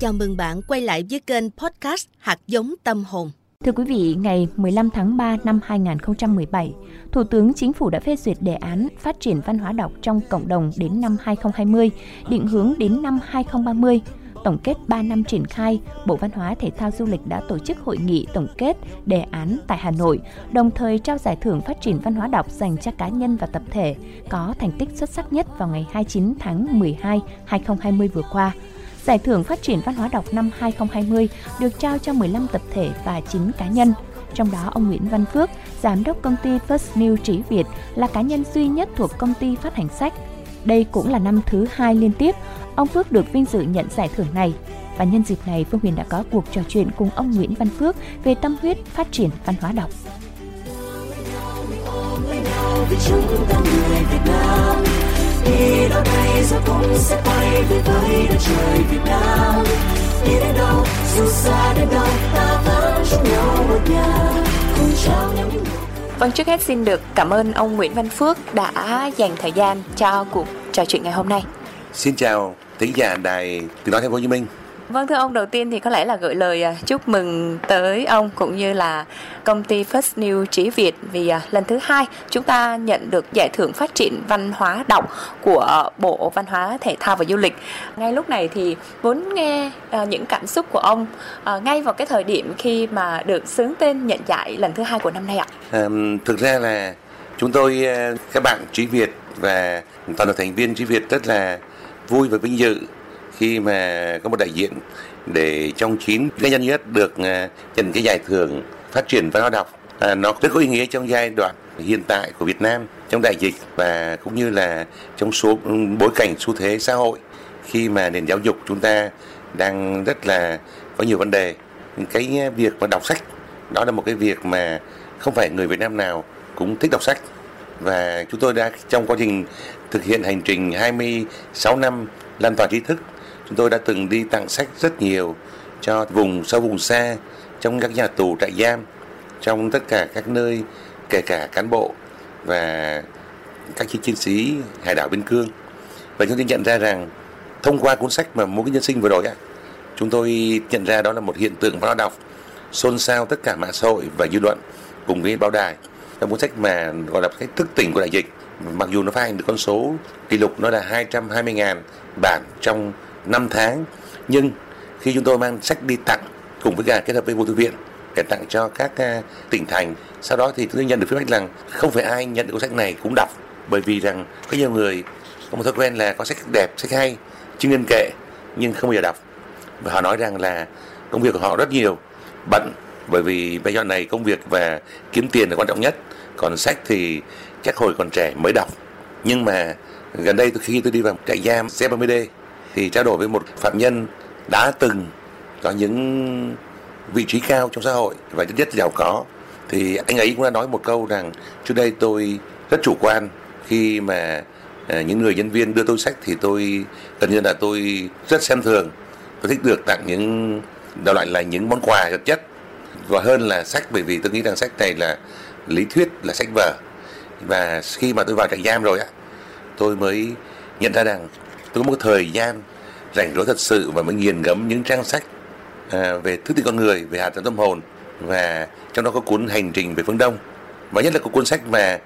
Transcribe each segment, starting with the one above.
Chào mừng bạn quay lại với kênh podcast Hạt giống tâm hồn. Thưa quý vị, ngày 15 tháng 3 năm 2017, Thủ tướng Chính phủ đã phê duyệt đề án phát triển văn hóa đọc trong cộng đồng đến năm 2020, định hướng đến năm 2030. Tổng kết 3 năm triển khai, Bộ Văn hóa Thể thao Du lịch đã tổ chức hội nghị tổng kết đề án tại Hà Nội, đồng thời trao giải thưởng phát triển văn hóa đọc dành cho cá nhân và tập thể có thành tích xuất sắc nhất vào ngày 29 tháng 12, 2020 vừa qua. Giải thưởng phát triển văn hóa đọc năm 2020 được trao cho 15 tập thể và 9 cá nhân. Trong đó, ông Nguyễn Văn Phước, giám đốc công ty First New Trí Việt, là cá nhân duy nhất thuộc công ty phát hành sách. Đây cũng là năm thứ hai liên tiếp ông Phước được vinh dự nhận giải thưởng này. Và nhân dịp này, Phương Huyền đã có cuộc trò chuyện cùng ông Nguyễn Văn Phước về tâm huyết phát triển văn hóa đọc. Vì chúng ta người Việt Nam đi đâu đây rồi cũng sẽ quay về với đất trời Việt Nam đi đến đâu dù xa đến đâu ta vẫn chung nhau một nhà cùng trao nhau những Vâng, trước hết xin được cảm ơn ông Nguyễn Văn Phước đã dành thời gian cho cuộc trò chuyện ngày hôm nay. Xin chào thính giả đài tiếng nói thành phố Hồ Chí Minh. Vâng thưa ông, đầu tiên thì có lẽ là gửi lời à, chúc mừng tới ông cũng như là công ty First New Trí Việt vì à, lần thứ hai chúng ta nhận được giải thưởng phát triển văn hóa đọc của Bộ Văn hóa Thể thao và Du lịch. Ngay lúc này thì muốn nghe à, những cảm xúc của ông ngay vào cái thời điểm khi mà được xướng tên nhận giải lần thứ hai của năm nay ạ. À, thực ra là chúng tôi ờ, các bạn Trí Việt và toàn thể thành viên Trí Việt rất là vui và vinh dự khi mà có một đại diện để trong chín cá nhân nhất được à, nhận cái giải thưởng phát triển văn hóa đọc. À, nó rất có ý nghĩa trong giai đoạn hiện tại của Việt Nam trong đại dịch và cũng như là trong số bối cảnh xu thế xã hội khi mà nền giáo dục chúng ta đang rất là có nhiều vấn đề. Cái việc mà đọc sách đó là một cái việc mà không phải người Việt Nam nào cũng thích đọc sách. Và chúng tôi đã trong quá trình thực hiện hành trình 26 năm lan tỏa trí thức chúng tôi đã từng đi tặng sách rất nhiều cho vùng sâu vùng xa, trong các nhà tù trại giam, trong tất cả các nơi, kể cả cán bộ và các chiến sĩ hải đảo biên cương. Và chúng tôi nhận ra rằng thông qua cuốn sách mà mỗi cái nhân sinh vừa rồi á, chúng tôi nhận ra đó là một hiện tượng báo đọc xôn xao tất cả mạng xã hội và dư luận cùng với báo đài. Trong cuốn sách mà gọi là cái thức tỉnh của đại dịch, mặc dù nó phát hành được con số kỷ lục nó là 220.000 bản trong 5 tháng. Nhưng khi chúng tôi mang sách đi tặng cùng với cả kết hợp với bộ thư viện để tặng cho các à, tỉnh thành, sau đó thì tôi nhận được feedback rằng không phải ai nhận được cuốn sách này cũng đọc. Bởi vì rằng có nhiều người có một thói quen là có sách đẹp, sách hay chuyên nhân kệ nhưng không bao giờ đọc. Và họ nói rằng là công việc của họ rất nhiều, bận. Bởi vì bây giờ này công việc và kiếm tiền là quan trọng nhất. Còn sách thì chắc hồi còn trẻ mới đọc. Nhưng mà gần đây khi tôi đi vào trại giam C30D thì trao đổi với một phạm nhân đã từng có những vị trí cao trong xã hội và rất rất giàu có. Thì anh ấy cũng đã nói một câu rằng, trước đây tôi rất chủ quan khi mà ờ, những người nhân viên đưa tôi sách thì tôi, gần như là tôi rất xem thường. Tôi thích được tặng những, đại loại là những món quà vật chất và hơn là sách, bởi vì tôi nghĩ rằng sách này là lý thuyết, là sách vở. Và khi mà tôi vào trại giam rồi á, tôi mới nhận ra rằng tôi có một thời gian rảnh rỗi thật sự và mới nghiền ngẫm những trang sách à, về thức tỉnh con người về hạt giống tâm hồn và trong đó có cuốn hành trình về phương đông. Và nhất là có cuốn sách mà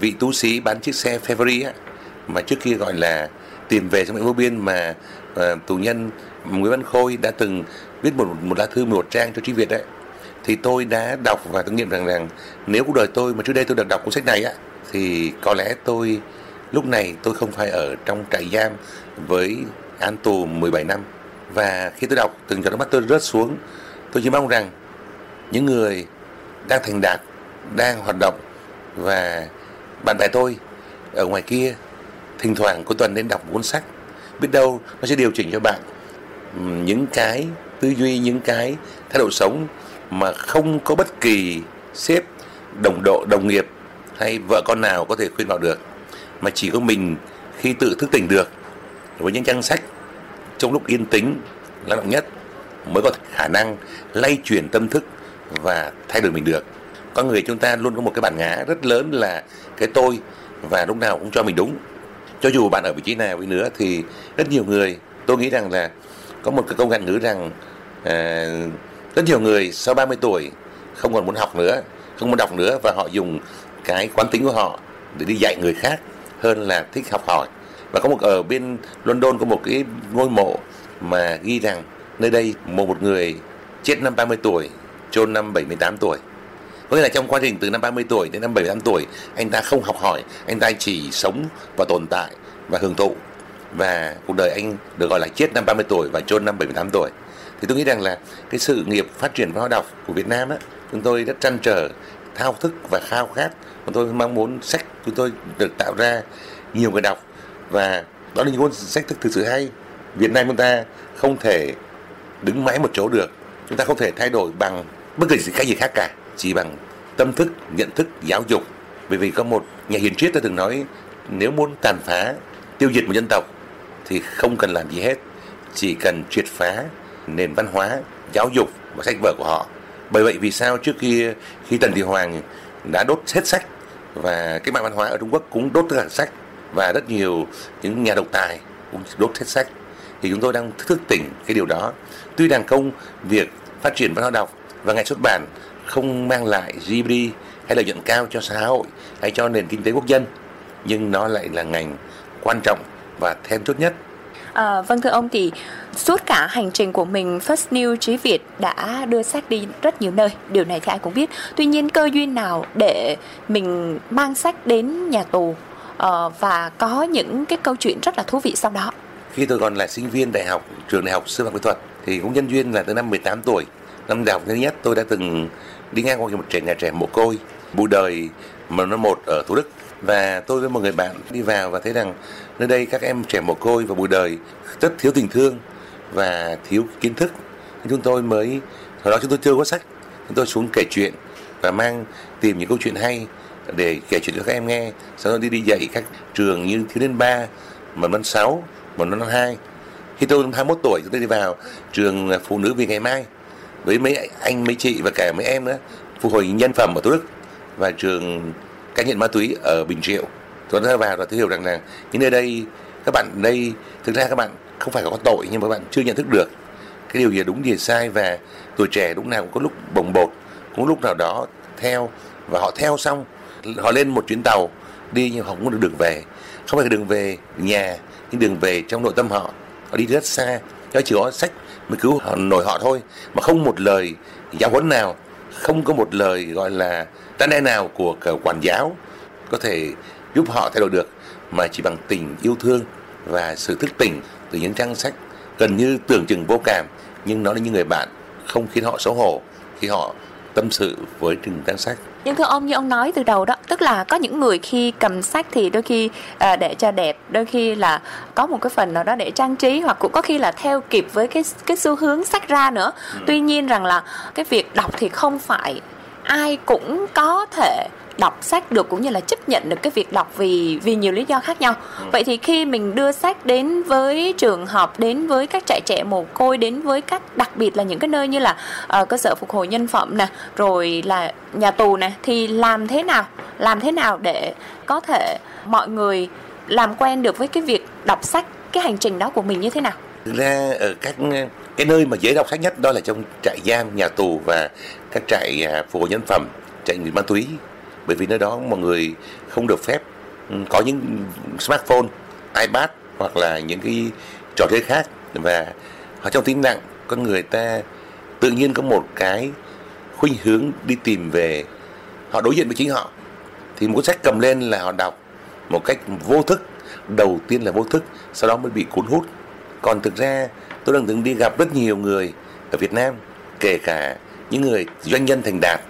vị tú sĩ bán chiếc xe Ferrari á mà trước kia gọi là tìm về trong mệnh vô biên mà à, tù nhân Nguyễn Văn Khôi đã từng viết một một lá thư một trang cho trí Việt đấy thì tôi đã đọc và tôi nghiệm rằng rằng nếu cuộc đời tôi mà trước đây tôi được đọc cuốn sách này á thì có lẽ tôi lúc này tôi không phải ở trong trại giam với án tù 17 năm. Và khi tôi đọc, từng giọt nước mắt tôi rớt xuống, tôi chỉ mong rằng những người đang thành đạt, đang hoạt động và bạn bè tôi ở ngoài kia, thỉnh thoảng cuối tuần nên đọc một cuốn sách, biết đâu nó sẽ điều chỉnh cho bạn những cái tư duy, những cái thái độ sống mà không có bất kỳ sếp, đồng độ, đồng nghiệp hay vợ con nào có thể khuyên bảo được mà chỉ có mình khi tự thức tỉnh được. Với những trang sách trong lúc yên tĩnh lao động nhất mới có khả năng lay chuyển tâm thức và thay đổi mình được. Con người chúng ta luôn có một cái bản ngã rất lớn là cái tôi và lúc nào cũng cho mình đúng. Cho dù bạn ở vị trí nào đi nữa thì rất nhiều người tôi nghĩ rằng là có một cái câu ngạn ngữ rằng à, rất nhiều người sau 30 tuổi không còn muốn học nữa không muốn đọc nữa và họ dùng cái quán tính của họ để đi dạy người khác hơn là thích học hỏi. Và có một, ở bên London có một cái ngôi mộ mà ghi rằng nơi đây một một người chết năm 30 tuổi, chôn năm 78 tuổi. Có nghĩa là trong quá trình từ năm 30 tuổi đến năm 78 tuổi, anh ta không học hỏi, anh ta chỉ sống và tồn tại và hưởng thụ. Và cuộc đời anh được gọi là chết năm 30 tuổi và chôn năm 78 tuổi. Thì tôi nghĩ rằng là cái sự nghiệp phát triển văn hóa đọc của Việt Nam á, chúng tôi rất trăn trở thao thức và khao khát. Chúng tôi mong muốn sách chúng tôi được tạo ra nhiều người đọc. Và đó là những cuốn sách thực, thực sự hay. Việt Nam chúng ta không thể đứng mãi một chỗ được. Chúng ta không thể thay đổi bằng bất kỳ cái gì khác cả. Chỉ bằng tâm thức nhận thức giáo dục. Bởi vì có một nhà hiền triết đã từng nói nếu muốn tàn phá tiêu diệt một dân tộc thì không cần làm gì hết. Chỉ cần triệt phá nền văn hóa giáo dục và sách vở của họ bởi vậy vì sao trước khi khi tần thị hoàng đã đốt hết sách và cái mạng văn hóa ở trung quốc cũng đốt tất cả sách và rất nhiều những nhà độc tài cũng đốt hết sách, thì chúng tôi đang thức tỉnh cái điều đó. Tuy rằng công việc phát triển văn hóa đọc và ngành xuất bản không mang lại GDP hay lợi nhuận cao cho xã hội hay cho nền kinh tế quốc dân, nhưng nó lại là ngành quan trọng và then chốt nhất. À, vâng thưa ông thì suốt cả hành trình của mình First New Trí Việt đã đưa sách đi rất nhiều nơi điều này thì ai cũng biết. Tuy nhiên cơ duyên nào để mình mang sách đến nhà tù à, và có những cái câu chuyện rất là thú vị sau đó? Khi tôi còn là sinh viên đại học trường đại học sư phạm kỹ thuật thì cũng nhân duyên là từ năm 18 tuổi. Năm đại học thứ nhất tôi đã từng đi ngang qua một trẻ nhà trẻ mồ côi bù đời mà nó một ở thủ đức và tôi với một người bạn đi vào và thấy rằng nơi đây các em trẻ mồ côi và bùi đời rất thiếu tình thương và thiếu kiến thức. Nên chúng tôi mới hồi đó chúng tôi chưa có sách, chúng tôi xuống kể chuyện và mang tìm những câu chuyện hay để kể chuyện cho các em nghe. Sau đó đi đi dạy các trường như thiếu niên ba, mầm non sáu, mầm non hai. Khi tôi 21 tuổi, chúng tôi đi vào trường phụ nữ vì ngày mai với mấy anh, mấy chị và cả mấy em nữa, phục hồi nhân phẩm ở thủ đức và trường cai nghiện ma túy ở bình triệu. Tôi đã vào và tôi hiểu rằng là những nơi đây, các bạn đây, thực ra các bạn không phải có tội nhưng mà các bạn chưa nhận thức được cái điều gì đúng, gì sai và tuổi trẻ lúc nào cũng có lúc bồng bột, cũng lúc nào đó theo và họ theo xong, họ lên một chuyến tàu đi nhưng họ không được đường về. Không phải đường về nhà, nhưng đường về trong nội tâm họ. Họ đi rất xa cho chỉ có sách mới cứu họ nổi họ thôi, mà không một lời giáo huấn nào, không có một lời gọi là răn đe nào của quản giáo có thể giúp họ thay đổi được mà chỉ bằng tình yêu thương và sự thức tỉnh từ những trang sách gần như tưởng chừng vô cảm. Nhưng nó là những người bạn không khiến họ xấu hổ khi họ tâm sự với từng trang sách. Nhưng thưa ông như ông nói từ đầu đó tức là có những người khi cầm sách thì đôi khi à, để cho đẹp đôi khi là có một cái phần nào đó để trang trí hoặc cũng có khi là theo kịp với cái cái xu hướng sách ra nữa. Ừ. tuy nhiên rằng là cái việc đọc thì không phải ai cũng có thể đọc sách được cũng như là chấp nhận được cái việc đọc vì vì nhiều lý do khác nhau ừ. vậy thì khi mình đưa sách đến với trường học đến với các trại trẻ mồ côi đến với các đặc biệt là những cái nơi như là uh, cơ sở phục hồi nhân phẩm nè rồi là nhà tù nè thì làm thế nào làm thế nào để có thể mọi người làm quen được với cái việc đọc sách cái hành trình đó của mình như thế nào thực ra ở các cái nơi mà dễ đọc sách nhất đó là trong trại giam, nhà tù và các trại phù phục hồi nhân phẩm, trại người ma túy. Bởi vì nơi đó mọi người không được phép có những smartphone, ipad hoặc là những cái trò chơi khác. Và họ trong tính nặng, con người ta tự nhiên có một cái khuynh hướng đi tìm về, họ đối diện với chính họ. Thì một sách cầm lên là họ đọc một cách vô thức, đầu tiên là vô thức, sau đó mới bị cuốn hút. Còn thực ra tôi đang từng đi gặp rất nhiều người ở Việt Nam kể cả những người doanh nhân thành đạt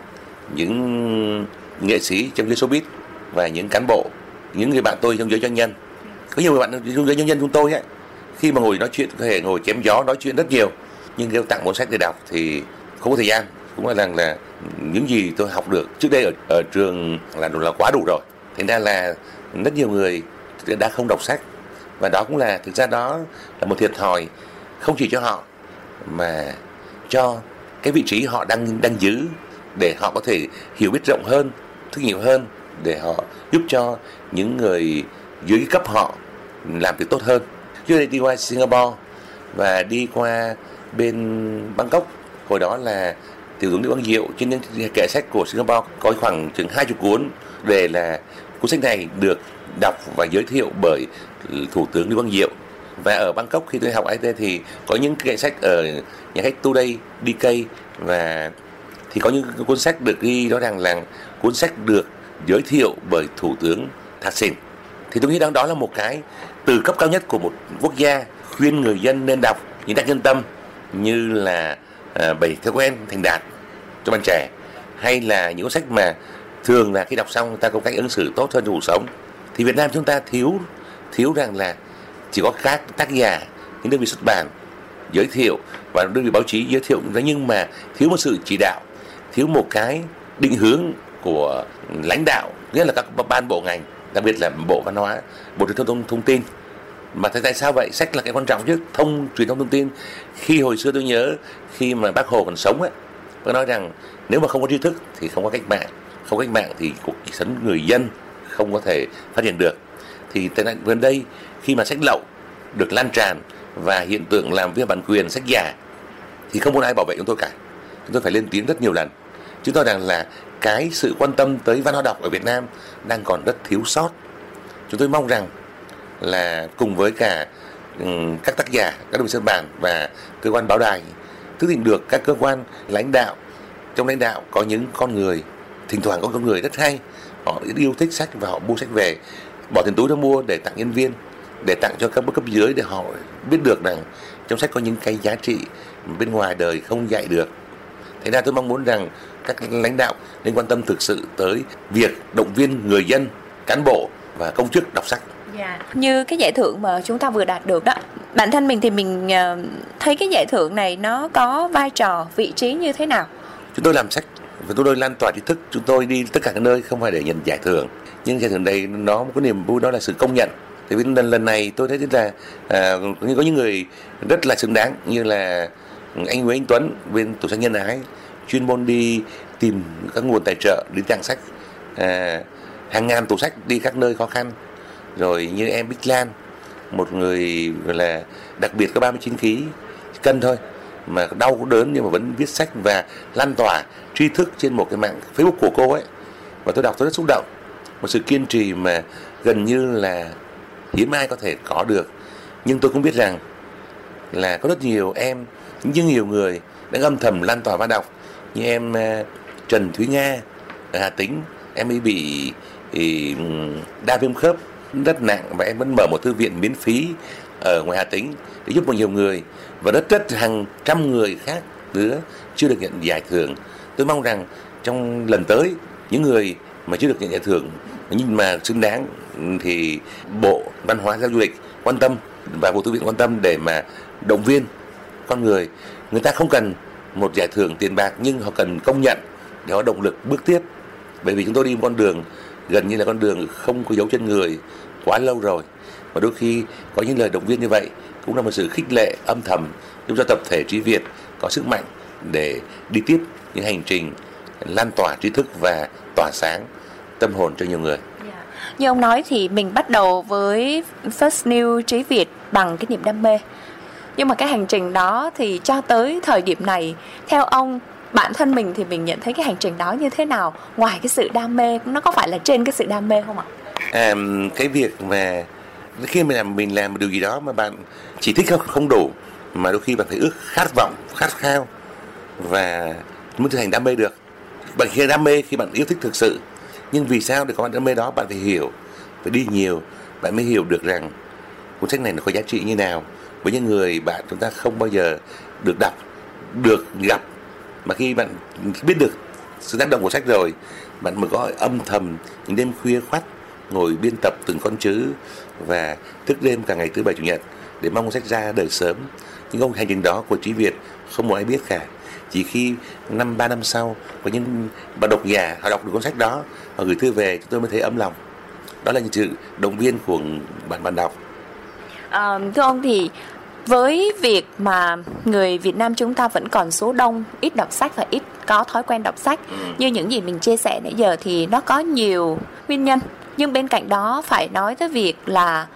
những nghệ sĩ trong giới showbiz và những cán bộ những người bạn tôi trong giới doanh nhân. Có nhiều người bạn trong giới doanh nhân chúng tôi ấy, khi mà ngồi nói chuyện có thể ngồi chém gió nói chuyện rất nhiều nhưng nếu tặng cuốn sách để đọc thì không có thời gian. Cũng là rằng là những gì tôi học được trước đây ở, ở trường là là quá đủ rồi. Thành ra là rất nhiều người đã không đọc sách. Và đó cũng là thực ra đó là một thiệt thòi không chỉ cho họ, mà cho cái vị trí họ đang đang giữ để họ có thể hiểu biết rộng hơn thức nhiều hơn, để họ giúp cho những người dưới cấp họ làm việc tốt hơn. Trước đây đi qua Singapore và đi qua bên Bangkok, hồi đó là tiểu tướng Lý Quang Diệu trên những kệ sách của Singapore có khoảng chừng hai chục cuốn về là cuốn sách này được đọc và giới thiệu bởi thủ tướng Lý Quang Diệu và ở Bangkok khi tôi học IT thì có những cái sách ở nhà khách Today, DK và thì có những cuốn sách được ghi đó rằng là cuốn sách được giới thiệu bởi thủ tướng Thaksin thì tôi nghĩ rằng đó là một cái từ cấp cao nhất của một quốc gia khuyên người dân nên đọc những tác nhân tâm như là à, bảy thói quen thành đạt cho bạn trẻ hay là những cuốn sách mà thường là khi đọc xong ta có cách ứng xử tốt hơn trong cuộc sống. Thì Việt Nam chúng ta thiếu thiếu rằng là chỉ có các tác giả, những đơn vị xuất bản giới thiệu và đơn vị báo chí giới thiệu nhưng mà thiếu một sự chỉ đạo, thiếu một cái định hướng của lãnh đạo nghĩa là các ban bộ ngành, đặc biệt là bộ văn hóa, bộ truyền thông thông tin. Mà tại sao vậy? Sách là cái quan trọng chứ, thông, truyền thông thông tin. Khi hồi xưa tôi nhớ, khi mà bác hồ còn sống ấy bác nói rằng nếu mà không có tri thức thì không có cách mạng, không có cách mạng thì cuộc sống người dân không có thể phát triển được. Thì tại gần đây khi mà sách lậu được lan tràn và hiện tượng làm vi bản quyền sách giả, thì không có ai bảo vệ chúng tôi cả. Chúng tôi phải lên tiếng rất nhiều lần. Chúng tôi rằng là cái sự quan tâm tới văn hóa đọc ở Việt Nam đang còn rất thiếu sót. Chúng tôi mong rằng là cùng với cả ừ, các tác giả, các đồng xuất bản và cơ quan báo đài thức định được các cơ quan lãnh đạo. Trong lãnh đạo có những con người, thỉnh thoảng có con người rất hay, họ yêu thích sách và họ mua sách về. Bỏ tiền túi ra mua để tặng nhân viên để tặng cho các cấp dưới để họ biết được rằng trong sách có những cái giá trị bên ngoài đời không dạy được thế ra tôi mong muốn rằng các lãnh đạo nên quan tâm thực sự tới việc động viên người dân cán bộ và công chức đọc sách Yeah. Dạ. Như cái giải thưởng mà chúng ta vừa đạt được đó, bản thân mình thì mình ờ, thấy cái giải thưởng này nó có vai trò, vị trí như thế nào? Chúng tôi làm sách và chúng tôi lan tỏa trí thức, chúng tôi đi tất cả các nơi không phải để nhận giải thưởng, nhưng giải thưởng đây nó có niềm vui đó là sự công nhận thì lần lần này tôi thấy là à, có những người rất là xứng đáng như là anh Nguyễn Anh Tuấn bên tổ sách nhân ái chuyên môn đi tìm các nguồn tài trợ đến tặng sách à, hàng ngàn tủ sách đi các nơi khó khăn. Rồi như em Bích Lan một người là đặc biệt có 39 kg cân thôi mà đau cũng đớn nhưng mà vẫn viết sách và lan tỏa tri thức trên một cái mạng Facebook của cô ấy. Và tôi đọc tôi rất xúc động. Một sự kiên trì mà gần như là hiếm ai có thể có được. Nhưng tôi cũng biết rằng là có rất nhiều em nhưng nhiều người đã âm thầm lan tỏa văn đọc như em à, Trần Thúy Nga ở Hà Tĩnh, em ấy bị đa viêm khớp rất nặng và em vẫn mở một thư viện miễn phí ở ngoài Hà Tĩnh để giúp một nhiều người. Và rất rất hàng trăm người khác nữa chưa được nhận giải thưởng. Tôi mong rằng trong lần tới, những người mà chưa được nhận giải thưởng nhưng mà xứng đáng thì bộ văn hóa giáo du lịch quan tâm và bộ thư viện quan tâm để mà động viên con người. Người ta không cần một giải thưởng tiền bạc, nhưng họ cần công nhận để họ động lực bước tiếp. Bởi vì chúng tôi đi một con đường, gần như là con đường không có dấu chân người, quá lâu rồi. Và đôi khi có những lời động viên như vậy cũng là một sự khích lệ âm thầm giúp cho tập thể trí Việt có sức mạnh để đi tiếp những hành trình lan tỏa trí thức và tỏa sáng tâm hồn cho nhiều người. Dạ. Như ông nói thì mình bắt đầu với First New Trí Việt bằng cái niềm đam mê. Nhưng mà cái hành trình đó thì cho tới thời điểm này, theo ông bản thân mình thì mình nhận thấy cái hành trình đó như thế nào ngoài cái sự đam mê nó có phải là trên cái sự đam mê không ạ? À, cái việc mà khi mình làm mình làm một điều gì đó mà bạn chỉ thích không không đủ mà đôi khi bạn phải ước khát vọng khát khao và muốn trở thành đam mê được bạn khi đam mê khi bạn yêu thích thực sự nhưng vì sao để có bạn đam mê đó, bạn phải hiểu, phải đi nhiều, bạn mới hiểu được rằng cuốn sách này nó có giá trị như nào. Với những người bạn chúng ta không bao giờ được đọc, được gặp, mà khi bạn biết được sự tác động của sách rồi, bạn mới có âm thầm những đêm khuya khoắt ngồi biên tập từng con chữ và thức đêm cả ngày thứ bảy chủ nhật để mong sách ra đời sớm. Những công hành trình đó của trí việt không một ai biết cả chỉ khi năm ba năm sau có những bạn độc giả họ đọc được cuốn sách đó họ gửi thư về chúng tôi mới thấy ấm lòng. Đó là những sự động viên của bạn bạn đọc. À, thưa ông thì với việc mà người Việt Nam chúng ta vẫn còn số đông ít đọc sách và ít có thói quen đọc sách ừ. như những gì mình chia sẻ nãy giờ thì nó có nhiều nguyên nhân. Nhưng bên cạnh đó phải nói tới việc là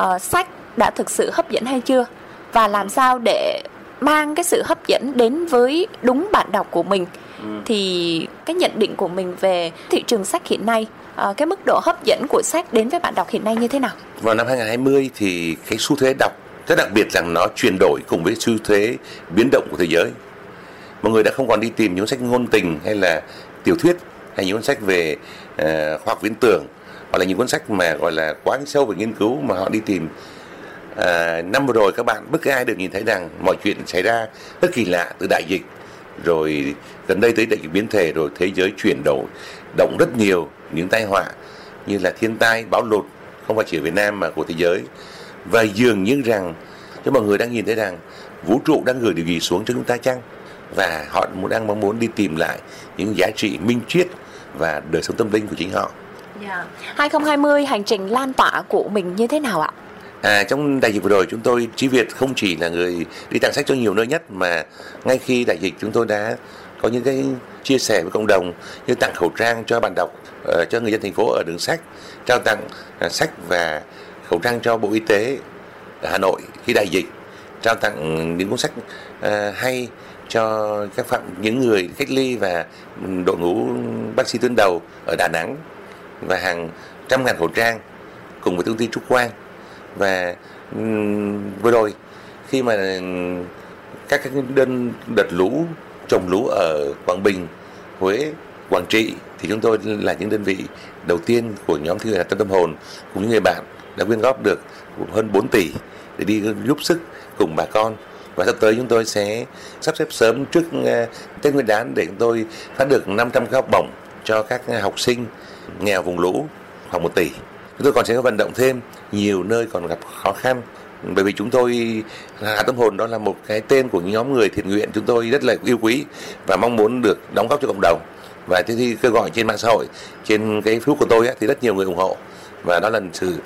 uh, sách đã thực sự hấp dẫn hay chưa? Và làm sao để mang cái sự hấp dẫn đến với đúng bạn đọc của mình ừ. thì cái nhận định của mình về thị trường sách hiện nay uh, cái mức độ hấp dẫn của sách đến với bạn đọc hiện nay như thế nào? Vào năm 2020 thì cái xu thế đọc rất đặc biệt rằng nó chuyển đổi cùng với xu thế biến động của thế giới. Mọi người đã không còn đi tìm những sách ngôn tình hay là tiểu thuyết hay những cuốn sách về uh, khoa học viễn tưởng hoặc là những cuốn sách mà gọi là quá sâu về nghiên cứu mà họ đi tìm à, năm vừa rồi các bạn bất cứ ai đều nhìn thấy rằng mọi chuyện xảy ra rất kỳ lạ từ đại dịch rồi gần đây tới đại dịch biến thể rồi thế giới chuyển đổi động rất nhiều những tai họa như là thiên tai bão lụt không phải chỉ ở Việt Nam mà của thế giới và dường như rằng cho mọi người đang nhìn thấy rằng vũ trụ đang gửi điều gì xuống cho chúng ta chăng và họ muốn đang mong muốn đi tìm lại những giá trị minh triết và đời sống tâm linh của chính họ. Dạ. Yeah. 2020 hành trình lan tỏa của mình như thế nào ạ? À, trong đại dịch vừa rồi chúng tôi Chí Việt không chỉ là người đi tặng sách cho nhiều nơi nhất mà ngay khi đại dịch chúng tôi đã có những cái chia sẻ với cộng đồng như tặng khẩu trang cho bạn đọc uh, cho người dân thành phố ở đường sách trao tặng uh, sách và khẩu trang cho bộ y tế ở Hà Nội khi đại dịch trao tặng những cuốn sách uh, hay cho các phạm những người cách ly và đội ngũ bác sĩ tuyến đầu ở Đà Nẵng và hàng trăm ngàn khẩu trang cùng với thông tin trúc quang và vừa rồi khi mà các cái đơn đợt lũ trồng lũ ở Quảng Bình, Huế, Quảng Trị thì chúng tôi là những đơn vị đầu tiên của nhóm thư tâm tâm hồn cùng những người bạn đã quyên góp được hơn 4 tỷ để đi giúp sức cùng bà con và sắp tới chúng tôi sẽ sắp xếp sớm trước ờ, Tết Nguyên đán để chúng tôi phát được 500 cái học bổng cho các học sinh nghèo vùng lũ khoảng 1 tỷ. Chúng tôi còn sẽ vận động thêm nhiều nơi còn gặp khó khăn. Bởi vì chúng tôi Hà Tâm Hồn đó là một cái tên của nhóm người thiện nguyện chúng tôi rất là yêu quý và mong muốn được đóng góp cho cộng đồng. Và thế thì kêu gọi trên mạng xã hội trên cái Facebook của tôi ấy, thì rất nhiều người ủng hộ. Và đó là sự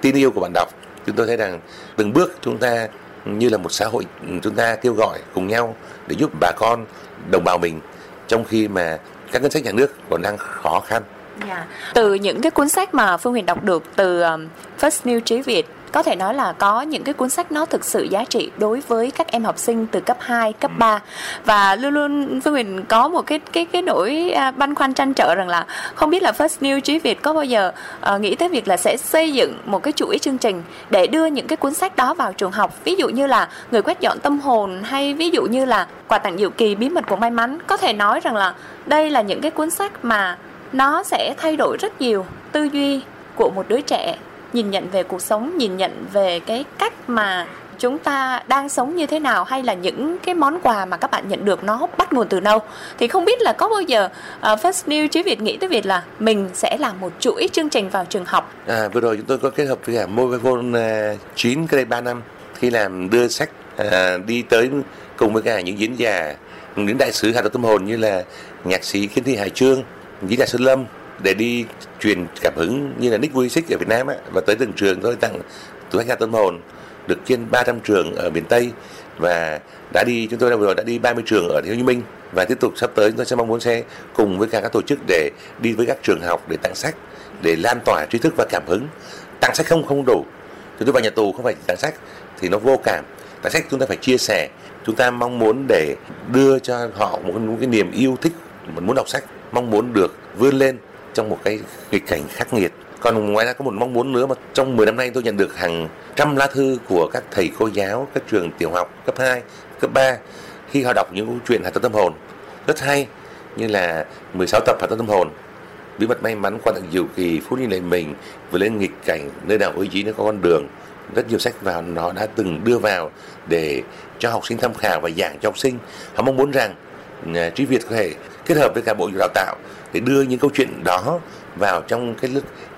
tin yêu của bạn đọc. Chúng tôi thấy rằng từng bước chúng ta như là một xã hội chúng ta kêu gọi cùng nhau để giúp bà con đồng bào mình trong khi mà các ngân sách nhà nước còn đang khó khăn. Yeah. Từ những cái cuốn sách mà Phương Huyền đọc được từ um, First New Trí Việt có thể nói là có những cái cuốn sách nó thực sự giá trị đối với các em học sinh từ cấp 2, cấp 3 và luôn luôn Phương Huyền có một cái cái cái nỗi à, băn khoăn tranh trở rằng là không biết là First New Trí Việt có bao giờ uh, nghĩ tới việc là sẽ xây dựng một cái chuỗi chương trình để đưa những cái cuốn sách đó vào trường học. Ví dụ như là người quét dọn tâm hồn hay ví dụ như là quà tặng diệu kỳ bí mật của may mắn. Có thể nói rằng là đây là những cái cuốn sách mà nó sẽ thay đổi rất nhiều tư duy của một đứa trẻ nhìn nhận về cuộc sống nhìn nhận về cái cách mà chúng ta đang sống như thế nào hay là những cái món quà mà các bạn nhận được nó bắt nguồn từ đâu. Thì không biết là có bao giờ uh, First New Chí Việt nghĩ tới việc là mình sẽ làm một chuỗi chương trình vào trường học? À, vừa rồi chúng tôi có kết hợp với cả Mobile ờ, chín uh, cái đây 3 năm khi làm đưa sách uh, đi tới cùng với cả những diễn giả những đại sứ hạt tâm hồn như là nhạc sĩ kiến Thi Hải Trương Vĩ Đại Sơn Lâm để đi truyền cảm hứng như là Nick Vujicic ở Việt Nam á, và tới từng trường tôi tặng tủ sách tâm hồn được trên 300 trường ở miền Tây và đã đi chúng tôi đã vừa rồi đã đi 30 trường ở Hồ Chí Minh và tiếp tục sắp tới chúng tôi sẽ mong muốn sẽ cùng với cả các tổ chức để đi với các trường học để tặng sách để lan tỏa trí thức và cảm hứng. Tặng sách không không đủ. Chúng tôi vào nhà tù không phải tặng sách thì nó vô cảm. Tặng sách chúng ta phải chia sẻ. Chúng ta mong muốn để đưa cho họ một, một cái niềm yêu thích muốn đọc sách mong muốn được vươn lên trong một cái nghịch cảnh khắc nghiệt. Còn ngoài ra có một mong muốn nữa mà trong 10 năm nay tôi nhận được hàng trăm lá thư của các thầy cô giáo các trường tiểu học cấp 2, cấp 3 khi họ đọc những câu chuyện hạt tâm hồn. Rất hay như là 16 tập hạt tâm hồn. Bí mật may mắn qua tặng diệu kỳ phút như lại mình vừa lên nghịch cảnh nơi nào ý chí nó có con đường. Rất nhiều sách vào nó đã từng đưa vào để cho học sinh tham khảo và giảng cho học sinh. Họ mong muốn rằng Ờ, trí việt có thể kết hợp với cả bộ đào tạo để đưa những câu chuyện đó vào trong cái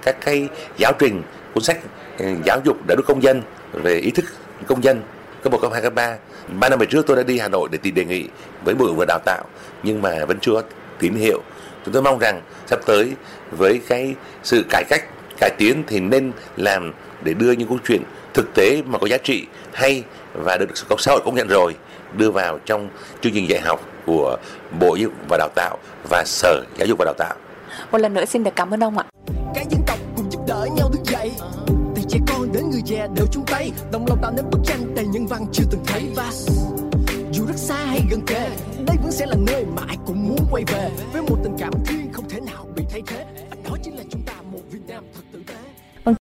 các cái giáo trình, cuốn sách ờ, giáo dục đạo đức công dân, về ý thức công dân. Cấp một cấp hai, cấp ba ba năm về trước tôi đã đi hà nội để tìm đề nghị với bộ và đào tạo, nhưng mà vẫn chưa tín hiệu. Chúng tôi mong rằng sắp tới với cái sự cải cách, cải tiến thì nên làm để đưa những câu chuyện thực tế mà có giá trị, hay và được xã hội công nhận rồi đưa vào trong chương trình dạy học của Bộ Giáo dục và Đào tạo và Sở Giáo dục và Đào tạo. Một lần nữa xin được cảm ơn ông ạ. Các dân tộc cùng giúp đỡ nhau thức dậy, từ trẻ con đến người già đều chung tay. Đồng lòng tạo nên bức tranh đầy nhân văn chưa từng thấy. Và dù rất xa hay gần kề đây vẫn sẽ là nơi mà ai cũng muốn quay về. Với một tình cảm riêng không thể nào bị thay thế